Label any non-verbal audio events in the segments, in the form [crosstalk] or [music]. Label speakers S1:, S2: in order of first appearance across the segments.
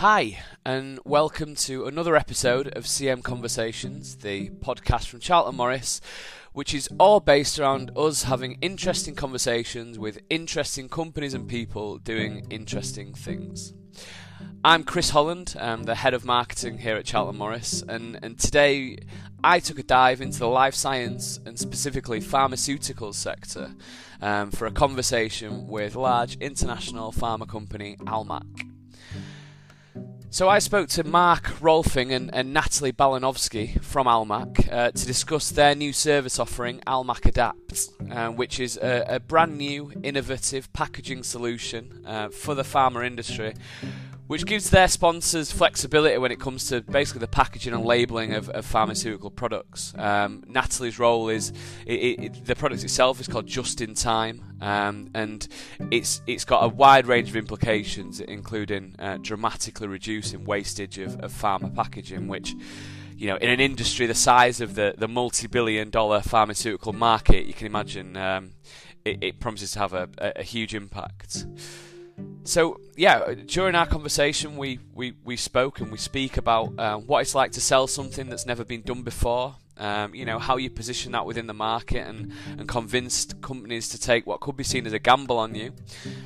S1: Hi, and welcome to another episode of CM Conversations, the podcast from Charlton Morris, which is all based around us having interesting conversations with interesting companies and people doing interesting things. I'm Chris Holland, I'm the head of marketing here at Charlton Morris, and, and today I took a dive into the life science and specifically pharmaceuticals sector um, for a conversation with large international pharma company Almac. So I spoke to Mark Rohlfing and, and Natalie Balanovsky from Almac uh, to discuss their new service offering, Almac Adapt, uh, which is a, a, brand new, innovative packaging solution uh, for the pharma industry which gives their sponsors flexibility when it comes to basically the packaging and labelling of, of, pharmaceutical products. Um, Natalie's role is it, it, the product itself is called Just in Time, um, and it's it's got a wide range of implications, including uh, dramatically reducing wastage of, of pharma packaging, which you know, in an industry the size of the, the multi-billion-dollar pharmaceutical market, you can imagine um, it, it, promises to have a, a, a huge impact. So yeah, during our conversation, we, we, we spoke and we speak about uh, what it's like to sell something that's never been done before. Um, you know how you position that within the market and, and convinced companies to take what could be seen as a gamble on you,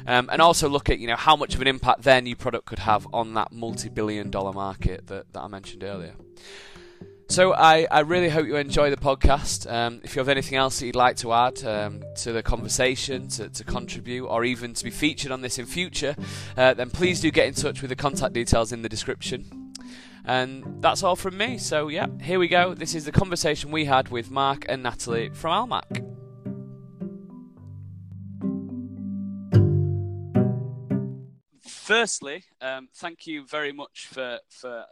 S1: um, and also look at you know how much of an impact their new product could have on that multi-billion dollar market that, that I mentioned earlier. So I, I really hope you enjoy the podcast. Um, if you have anything else that you'd like to add um, to the conversation, to, to, contribute, or even to be featured on this in future, uh, then please do get in touch with the contact details in the description. And that's all from me. So yeah, here we go. This is the conversation we had with Mark and Natalie from Almac. Firstly, um, thank you very much for for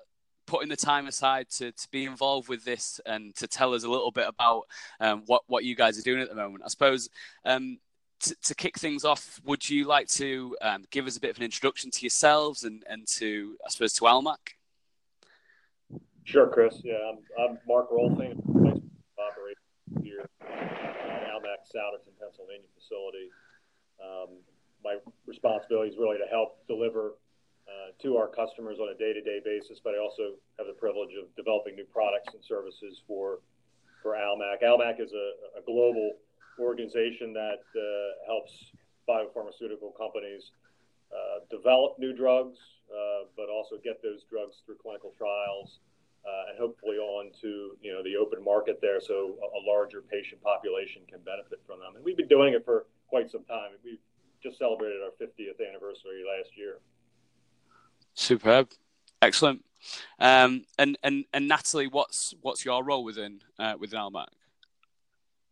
S1: putting the time aside to, to be involved with this and to tell us a little bit about um, what, what you guys are doing at the moment. I suppose um, to, to kick things off, would you like to um, give us a bit of an introduction to yourselves and, and to, I suppose, to Almac?
S2: Sure, Chris. Yeah, I'm, I'm Mark Rohlfing, operator here at Almac Souderton, Pennsylvania facility. Um, my responsibility is really to help deliver uh, to our customers on a day-to-day basis, but I also have the privilege of developing new products and services for for Almac. Almac is a, a global organization that uh, helps biopharmaceutical companies uh, develop new drugs, uh, but also get those drugs through clinical trials uh, and hopefully on to you know the open market there, so a, a larger patient population can benefit from them. And we've been doing it for quite some time. We've just celebrated our 50th anniversary last year.
S1: Superb, excellent. Um, and and and Natalie, what's what's your role within uh, within Almac?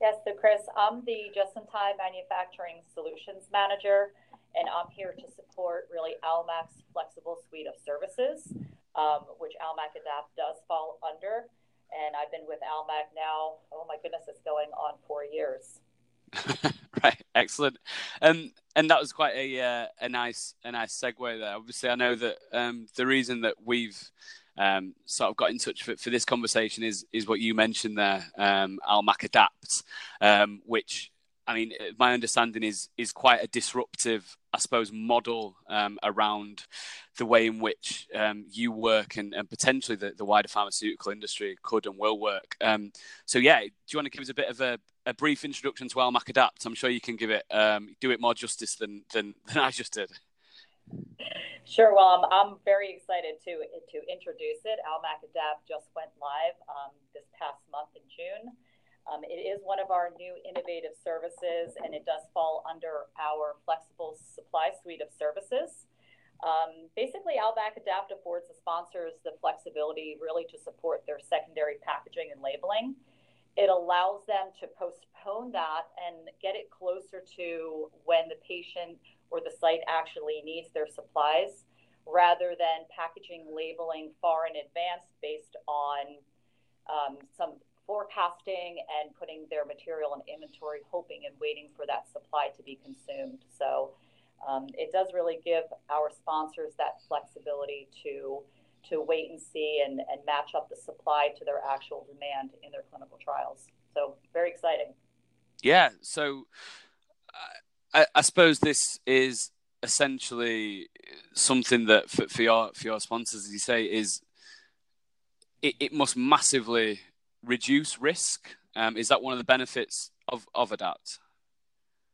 S3: Yes, so Chris, I'm the just-in-time manufacturing solutions manager, and I'm here to support really Almac's flexible suite of services, um, which Almac Adapt does fall under. And I've been with Almac now, oh my goodness, it's going on four years. [laughs]
S1: right, excellent. Um, and that was quite a uh, a nice a nice segue there. Obviously, I know that um, the reason that we've um, sort of got in touch for, for this conversation is is what you mentioned there, um, Almac Adapt, um, which I mean, my understanding is is quite a disruptive, I suppose, model um, around the way in which um, you work and, and potentially the, the, wider pharmaceutical industry could and will work. Um, so, yeah, do you want to give us a bit of a, a brief introduction to Almac Adapt? I'm sure you can give it um, do it more justice than, than than I just did.
S3: Sure. Well, I'm, I'm very excited to to introduce it. Almac Adapt just went live um, this past month in June. Um, it is one of our new innovative services, and it does fall under our flexible supply suite of services. Um, basically, Almac Adapt affords the sponsors the flexibility really to support their secondary packaging and labeling. It allows them to postpone that and get it closer to when the patient or the site actually needs their supplies rather than packaging labeling far in advance based on um, some forecasting and putting their material in inventory, hoping and waiting for that supply to be consumed. So um, it does really give our sponsors that flexibility to to wait and see and, and match up the supply to their actual demand in their clinical trials. So very exciting.
S1: Yeah. So I, I suppose this is essentially something that for, for your for your sponsors, as you say, is it, it must massively reduce risk. Um, is that one of the benefits of, of ADAPT?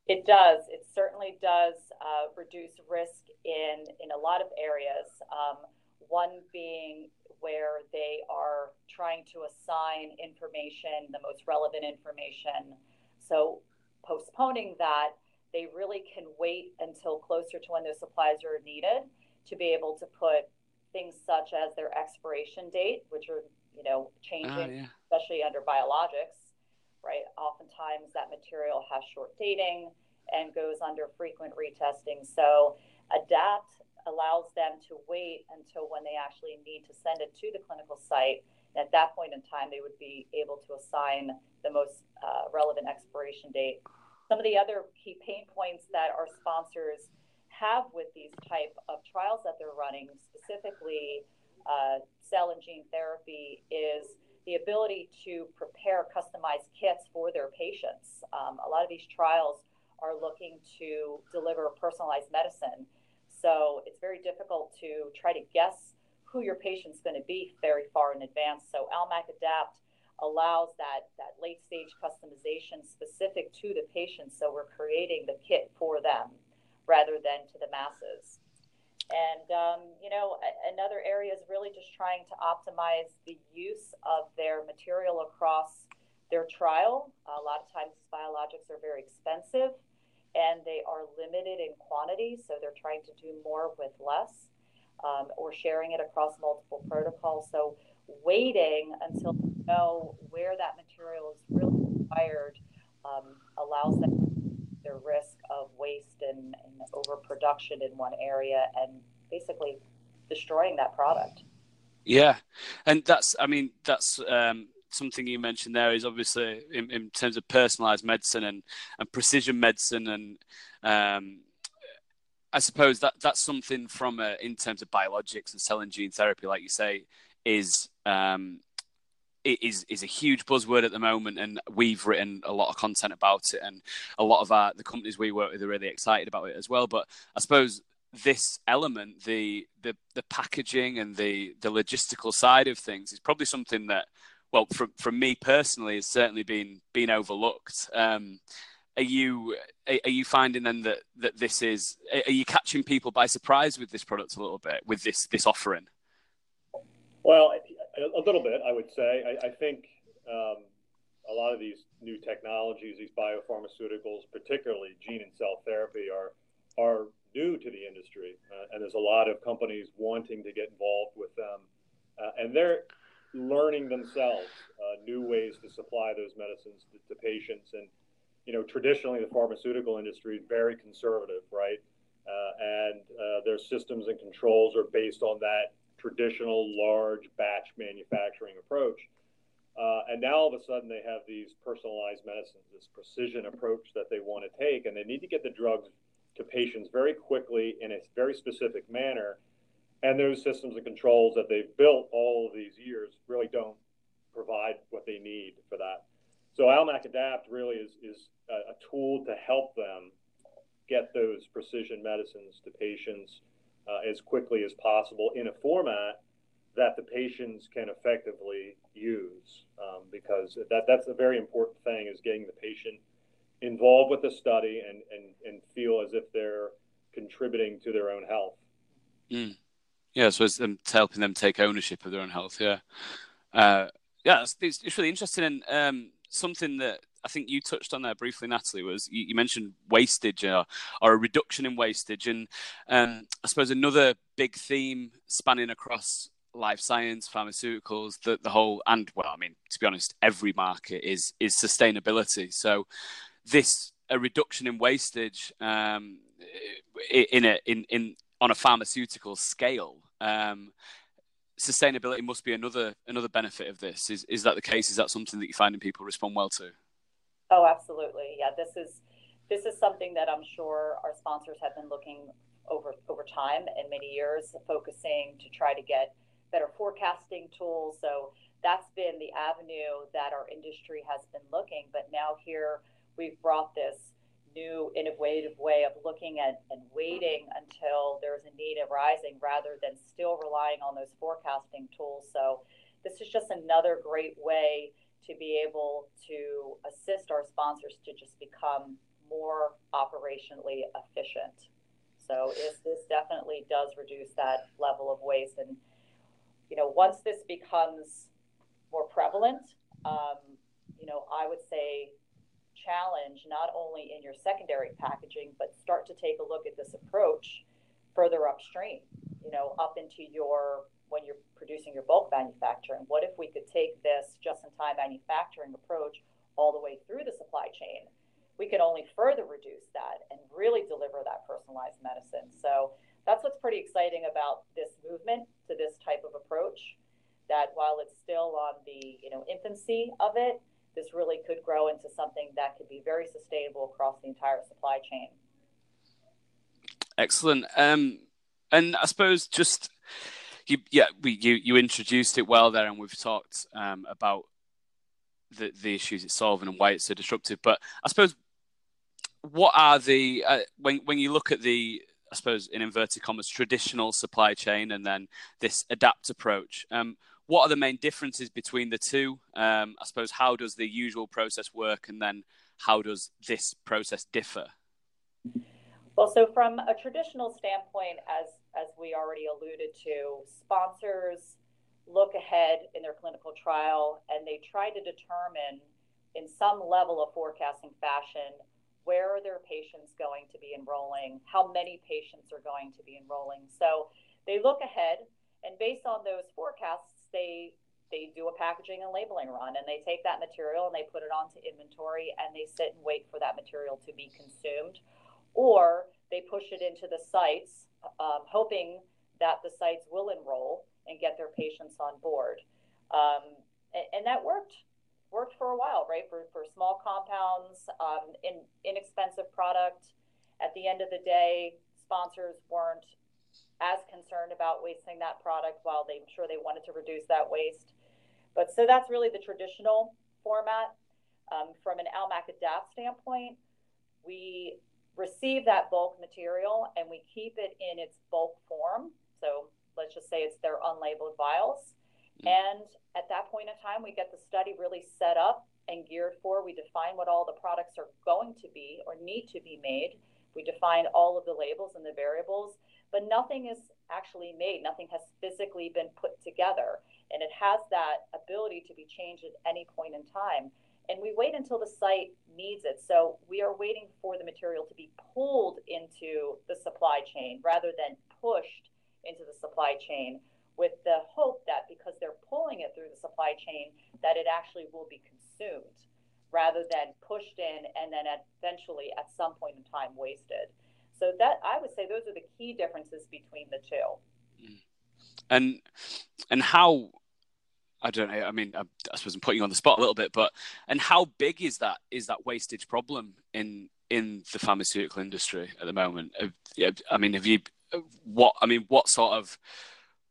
S3: It does. It certainly does uh, reduce risk in in a lot of areas. Um, one being where they are trying to assign information, the most relevant information. So postponing that, they really can wait until closer to when those supplies are needed to be able to put things such as their expiration date, which are you know changing, oh, yeah. especially under biologics, right? Oftentimes that material has short dating and goes under frequent retesting. So adapt allows them to wait until when they actually need to send it to the clinical site. And at that point in time, they would be able to assign the most uh, relevant expiration date. Some of the other key pain points that our sponsors have with these type of trials that they're running, specifically uh, cell and gene therapy, is the ability to prepare customized kits for their patients. Um, a lot of these trials are looking to deliver personalized medicine. So it's very difficult to try to guess who your patient's going to be very far in advance. So Almac Adapt allows that, that late stage customization specific to the patient. So we're creating the kit for them rather than to the masses. And, um, you know, another area is really just trying to optimize the use of their material across their trial. A lot of times, biologics are very expensive and they are limited in quantity, so they're trying to do more with less um, or sharing it across multiple protocols. So waiting until you know where that material is really required um, allows them their risk of waste and, and overproduction in one area and basically destroying that product.
S1: Yeah, and that's I mean that's um, something you mentioned there is obviously in, in terms of personalized medicine and, and precision medicine and um, I suppose that that's something from a, in terms of biologics and cell and gene therapy, like you say, is um, is is a huge buzzword at the moment, and we've written a lot of content about it, and a lot of our the companies we work with are really excited about it as well. But I suppose this element, the the the packaging and the the logistical side of things, is probably something that well, from from me personally, has certainly been been overlooked. Um, are you are you finding then that that this is are you catching people by surprise with this product a little bit with this this offering?
S2: Well, a little bit, I would say. I, I think um, a lot of these new technologies, these biopharmaceuticals, particularly gene and cell therapy, are are new to the industry, uh, and there's a lot of companies wanting to get involved with them, uh, and they're learning themselves uh, new ways to supply those medicines to, to, patients. And, you know, traditionally the pharmaceutical industry is very conservative, right? Uh, and uh, their systems and controls are based on that traditional large batch manufacturing approach. Uh, and now all of a sudden they have these personalized medicines, this precision approach that they want to take, and they need to get the drugs to patients very quickly in a very specific manner and those systems and controls that they've built all of these years really don't provide what they need for that. So Almac Adapt really is, is a, a tool to help them get those precision medicines to patients uh, as quickly as possible in a format that the patients can effectively use um, because that, that's a very important thing is getting the patient involved with the study and, and, and feel as if they're contributing to their own health.
S1: Mm. Yeah, so it's them helping them take ownership of their own health. Yeah, uh, yeah, it's, it's, really interesting and um, something that I think you touched on there briefly, Natalie, was you, you mentioned wastage or, or, a reduction in wastage, and um, I suppose another big theme spanning across life science, pharmaceuticals, the, the whole, and well, I mean, to be honest, every market is is sustainability. So this a reduction in wastage um, in a in in on a pharmaceutical scale um, sustainability must be another another benefit of this. Is is that the case? Is that something that you finding people respond well to?
S3: Oh, absolutely. Yeah, this is this is something that I'm sure our sponsors have been looking over over time and many years, focusing to try to get better forecasting tools. So that's been the avenue that our industry has been looking. But now here we've brought this new innovative way of looking at and waiting until there's a need arising rather than still relying on those forecasting tools. So this is just another great way to be able to assist our sponsors to just become more operationally efficient. So this definitely does reduce that level of waste. And, you know, once this becomes more prevalent, um, you know, I would say challenge not only in your secondary packaging, but start to take a look at this approach further upstream, you know, up into your when you're producing your bulk manufacturing. What if we could take this just in time manufacturing approach all the way through the supply chain? We could only further reduce that and really deliver that personalized medicine. So that's what's pretty exciting about this movement to this type of approach. That while it's still on the you know infancy of it, this really could grow into something that could be very sustainable across the entire supply chain.
S1: Excellent. Um, and I suppose just you, yeah, we, you you introduced it well there, and we've talked um, about the the issues it's solving and why it's so disruptive. But I suppose what are the uh, when when you look at the I suppose in inverted commas traditional supply chain and then this adapt approach. Um, what are the main differences between the two? Um, I suppose how does the usual process work, and then how does this process differ?
S3: Well, so from a traditional standpoint, as as we already alluded to, sponsors look ahead in their clinical trial and they try to determine in some level of forecasting fashion where are their patients going to be enrolling, how many patients are going to be enrolling. So they look ahead and based on those forecasts, they they do a packaging and labeling run and they take that material and they put it onto inventory and they sit and wait for that material to be consumed or they push it into the sites um, hoping that the sites will enroll and get their patients on board um, and, and, that worked worked for a while right for, for small compounds um, in, inexpensive product at the end of the day sponsors weren't as concerned about wasting that product while they, I'm sure they wanted to reduce that waste. But so that's really the traditional format. Um, from an ALMAC ADAPT standpoint, we receive that bulk material and we keep it in its bulk form. So let's just say it's their unlabeled vials. Mm-hmm. And at that point in time, we get the study really set up and geared for. We define what all the products are going to be or need to be made. We define all of the labels and the variables but nothing is actually made. Nothing has physically been put together. And it has that ability to be changed at any point in time. And we wait until the site needs it. So we are waiting for the material to be pulled into the supply chain rather than pushed into the supply chain with the hope that because they're pulling it through the supply chain that it actually will be consumed rather than pushed in and then eventually at some point in time wasted. So that I would say those are the key differences between the two.
S1: Mm. And and how I don't know. I mean, I, I, suppose I'm putting you on the spot a little bit, but and how big is that is that wastage problem in in the pharmaceutical industry at the moment? I mean, have you what? I mean, what sort of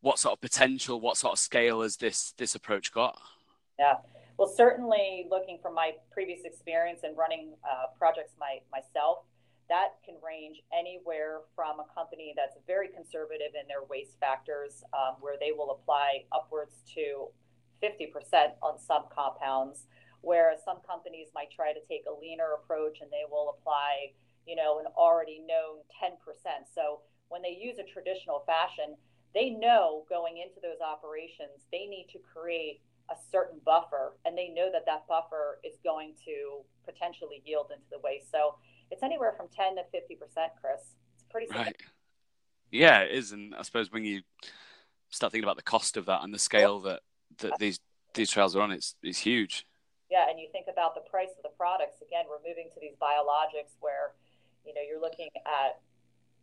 S1: what sort of potential, what sort of scale has this this approach got?
S3: Yeah, well, certainly looking from my previous experience in running uh, projects my, myself, that can range anywhere from a company that's very conservative in their waste factors, um, where they will apply upwards to 50% on some compounds, whereas some companies might try to take a leaner approach and they will apply, you know, an already known 10%. So when they use a traditional fashion, they know going into those operations, they need to create a certain buffer, and they know that that buffer is going to potentially yield into the waste. So it's anywhere from 10 to 50 percent chris it's pretty right
S1: yeah it is and i suppose when you start thinking about the cost of that and the scale that that these these trials are on it's it's huge
S3: yeah and you think about the price of the products again we're moving to these biologics where you know you're looking at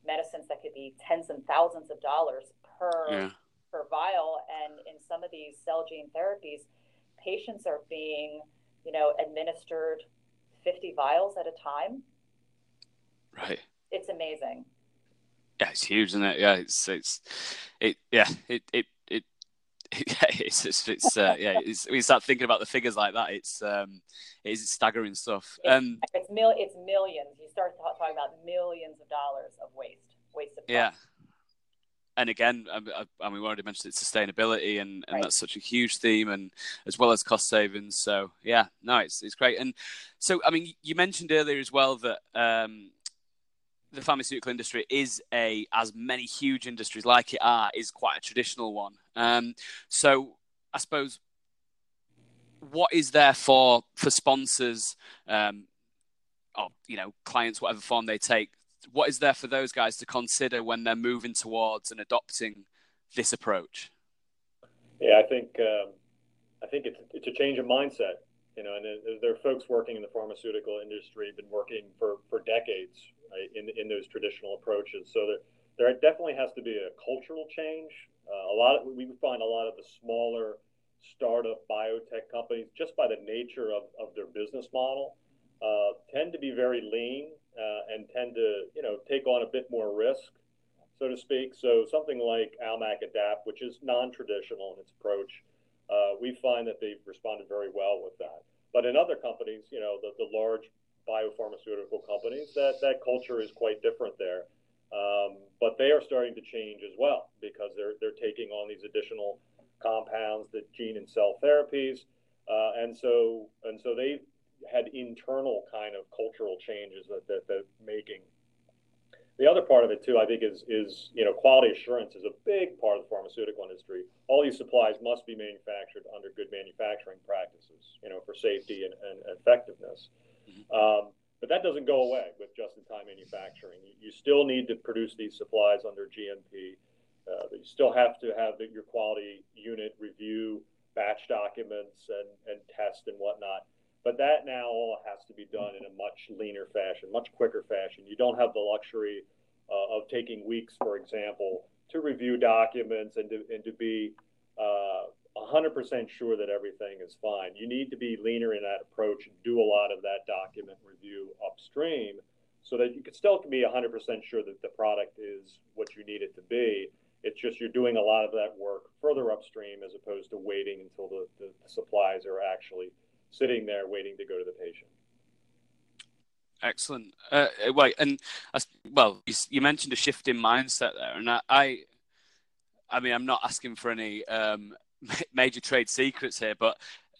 S3: medicines that could be tens and thousands of dollars per yeah. per vial and in some of these cell gene therapies patients are being you know administered 50 vials at a time
S1: Right.
S3: It's amazing.
S1: Yeah, it's huge, isn't it? Yeah, it's it's it. Yeah, it it [laughs] it's it's, it's uh, yeah. It's, you start thinking about the figures like that, it's um, it's staggering stuff.
S3: Um, it's, it's mil, it's millions. You start talking about millions of dollars of waste, waste of
S1: Yeah. And again, I, I, mean, we already mentioned it, sustainability, and, and right. that's such a huge theme, and as well as cost savings. So yeah, no, it's it's great. And so, I mean, you mentioned earlier as well that um, the pharmaceutical industry is a, as many huge industries like it are, is quite a traditional one. Um, so I suppose what is there for for sponsors um, or you know clients whatever form they take what is there for those guys to consider when they're moving towards and adopting this approach
S2: yeah i think um, i think it's it's a change of mindset you know and there are folks working in the pharmaceutical industry been working for for decades right, in in those traditional approaches so there there definitely has to be a cultural change uh, a lot of, we find a lot of the smaller startup biotech companies, just by the nature of, of their business model, uh, tend to be very lean uh, and tend to, you know, take on a bit more risk, so to speak. So something like Almac Adapt, which is non-traditional in its approach, uh, we find that they've responded very well with that. But in other companies, you know, the, the large biopharmaceutical companies, that, that culture is quite different there. Um, but they are starting to change as well because they're, they're taking on these additional compounds, the gene and cell therapies, uh, and so and so they've had internal kind of cultural changes that, that they're making. The other part of it too, I think, is is you know quality assurance is a big part of the pharmaceutical industry. All these supplies must be manufactured under good manufacturing practices, you know, for safety and, and effectiveness. Mm-hmm. Um, but that doesn't go away with just-in-time manufacturing. You, you still need to produce these supplies under GMP. Uh, you still have to have the, your quality unit review batch documents and, and test and whatnot. But that now all has to be done in a much leaner fashion, much quicker fashion. You don't have the luxury uh, of taking weeks, for example, to review documents and to, and to be uh, 100% sure that everything is fine. You need to be leaner in that approach and do a lot of that document review upstream so that you can still be 100% sure that the product is what you need it to be it's just you're doing a lot of that work further upstream as opposed to waiting until the, the, the supplies are actually sitting there waiting to go to the patient.
S1: Excellent. Uh, wait, and uh, well, you, you, mentioned a shift in mindset there, and I, I, I mean, I'm not asking for any um, [laughs] major trade secrets here, but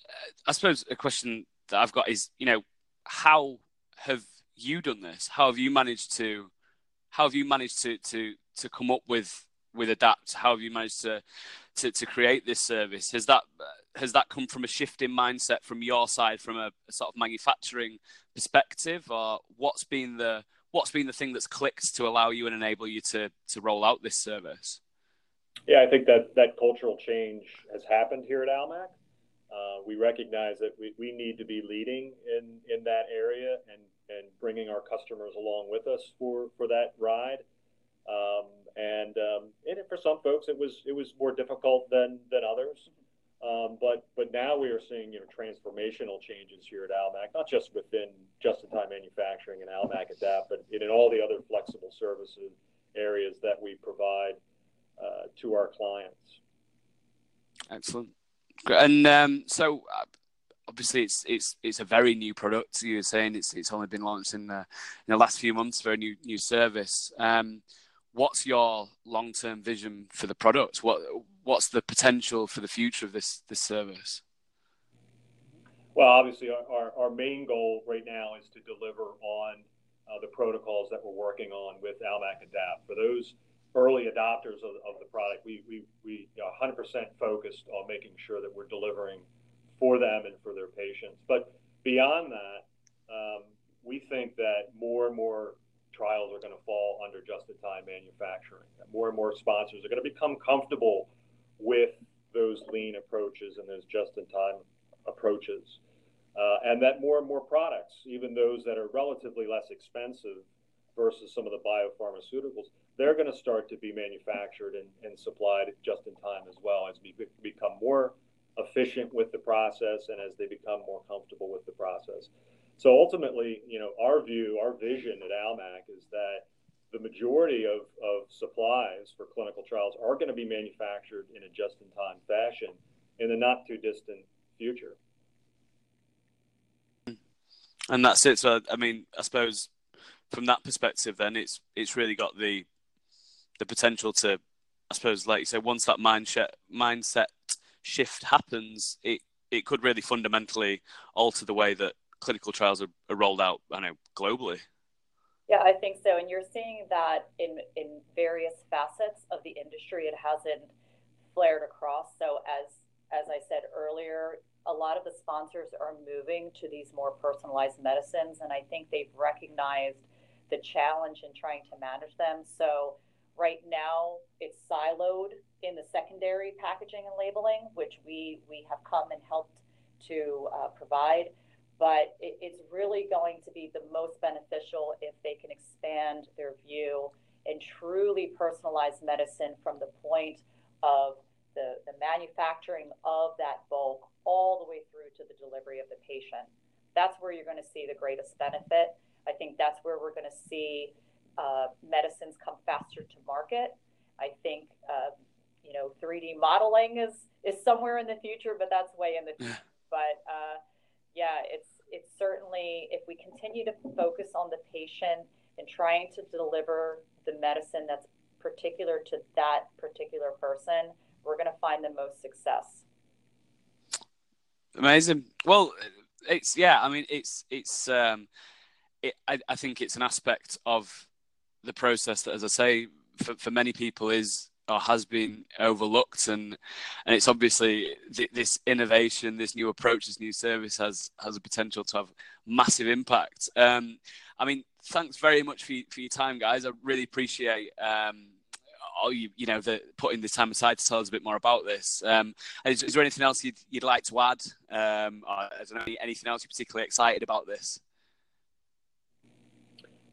S1: uh, I suppose a question that I've got is, you know, how have you done this? How have you managed to, how have you managed to to to come up with with Adapt? How have you managed to, to, to create this service? Has that has that come from a shift in mindset from your side, from a, a, sort of manufacturing perspective, or what's been the what's been the thing that's clicked to allow you and enable you to to roll out this service?
S2: Yeah, I think that that cultural change has happened here at Almac. Uh, we recognize that we, we need to be leading in, in that area and, and bringing our customers along with us for, for that ride. Um, and um, and for some folks it was it was more difficult than than others. Um, but but now we are seeing you know transformational changes here at Almac, not just within just-in-time manufacturing and Almac Adapt, but in, in all the other flexible services areas that we provide uh, to our clients.
S1: Excellent, and um, so. Uh, obviously, it's it's it's a very new product. You were saying it's it's only been launched in the in the last few months for a new new service. Um, what's your long term vision for the product? What what's the potential for the future of this this service?
S2: Well, obviously, our, our main goal right now is to deliver on uh, the protocols that we're working on with Almac Adapt. For those early adopters of, of the product, we, we, we 100% focused on making sure that we're delivering for them and for their patients. But beyond that, um, we think that more and more trials are going to fall under just-in-time manufacturing. More and more sponsors are going to become comfortable with those lean approaches and those just-in-time approaches. Uh, and that more and more products, even those that are relatively less expensive versus some of the biopharmaceuticals, they're going to start to be manufactured and, and supplied just in time as well as we become more efficient with the process and as they become more comfortable with the process. So ultimately, you know, our view, our vision at Almac is that the majority of, of supplies for clinical trials are going to be manufactured in a just-in-time fashion in the not too distant future.
S1: And that's it. So, I mean, I suppose
S4: from that perspective, then it's it's really got the the potential to, I suppose, like you say, once that mindset mindset shift happens, it it could really fundamentally alter the way that clinical trials are, are rolled out. I know globally.
S3: Yeah, I think so. And you're seeing that in in various facets of the industry. It hasn't flared across. So as as I said earlier, a lot of the sponsors are moving to these more personalized medicines, and I think they've recognized the challenge in trying to manage them. So right now, it's siloed in the secondary packaging and labeling, which we we have come and helped to uh, provide. But it, it's really going to be the most beneficial if they can expand their view and truly personalize medicine from the point of the, the manufacturing of that bulk all the way through to the delivery of the patient. That's where you're going to see the greatest benefit. I think that's where we're going to see uh, medicines come faster to market. I think uh, you know 3D modeling is is somewhere in the future, but that's way in the future. but uh, yeah, it's it's if we continue to focus on the patient and trying to deliver the medicine that's particular to that particular person, we're going to find the most success.
S4: Amazing. Well, it's yeah. I mean, it's it's. Um, it, I, I think it's an aspect of the process that, as I say, for, for many people is or has been overlooked, and and it's obviously th- this innovation, this new approach, this new service has has a potential to have massive impact. Um, I mean, thanks very much for for your time, guys. I really appreciate um, all you you know the putting the time aside to tell us a bit more about this. Um, is, is, there anything else you'd, you'd like to add? Um, or is there anything else you're particularly excited about this?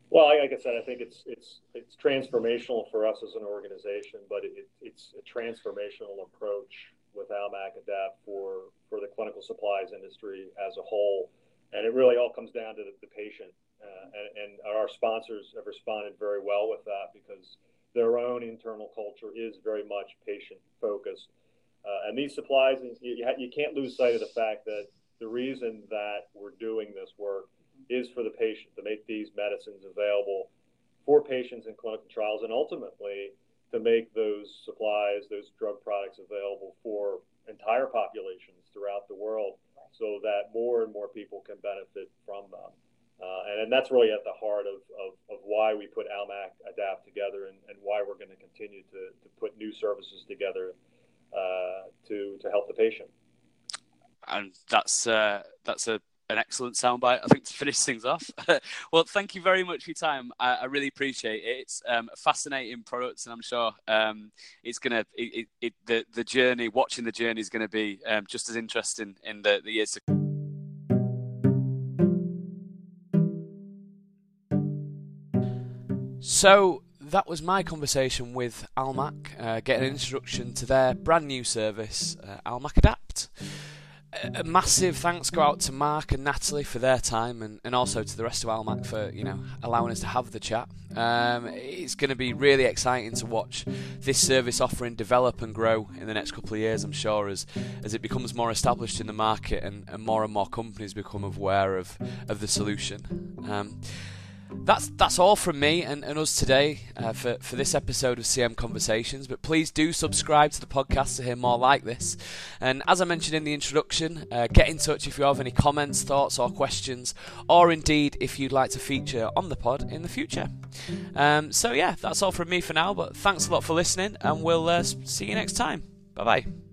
S2: Well, like I said, I think it's it's it's transformational for us as an organization, but it, it's a transformational approach with Almac Adapt for for the clinical supplies industry as a whole, and it really all comes down to the, the patient. Uh, and, and, our sponsors have responded very well with that because their own internal culture is very much patient focused. Uh, and these supplies, you, you can't lose sight of the fact that the reason that we're doing this work is for the patient to make these medicines available for patients in clinical trials and ultimately to make those supplies, those drug products available for entire populations throughout the world so that more and more people can benefit from them. Uh, and, and, that's really at the heart of, of, of, why we put Almac Adapt together and, and why we're going to continue to, to put new services together uh, to, to help the patient.
S4: And that's, uh, that's a an excellent soundbite, I think, to finish things off. [laughs] well, thank you very much for your time. I, I really appreciate it. It's um, a fascinating product, and I'm sure um, it's to it, it, the the journey. Watching the journey is going to be um, just as interesting in the, the years to come.
S1: So that was my conversation with Almac, uh, getting an introduction to their brand new service, uh, Almac Adapt a massive thanks go out to Mark and Natalie for their time, and, and also to the rest of Almac for you know allowing us to have the chat. Um, it's going to be really exciting to watch this service offering develop and grow in the next couple of years. I'm sure as as it becomes more established in the market and, and more and more companies become aware of of the solution. Um, that's that's all from me and, and us today uh, for, for this episode of CM Conversations. But please do subscribe to the podcast to hear more like this. And as I mentioned in the introduction, uh, get in touch if you have any comments, thoughts, or questions, or indeed if you'd like to feature on the pod in the future. Um, so, yeah, that's all from me for now. But thanks a lot for listening, and we'll uh, see you next time. Bye bye.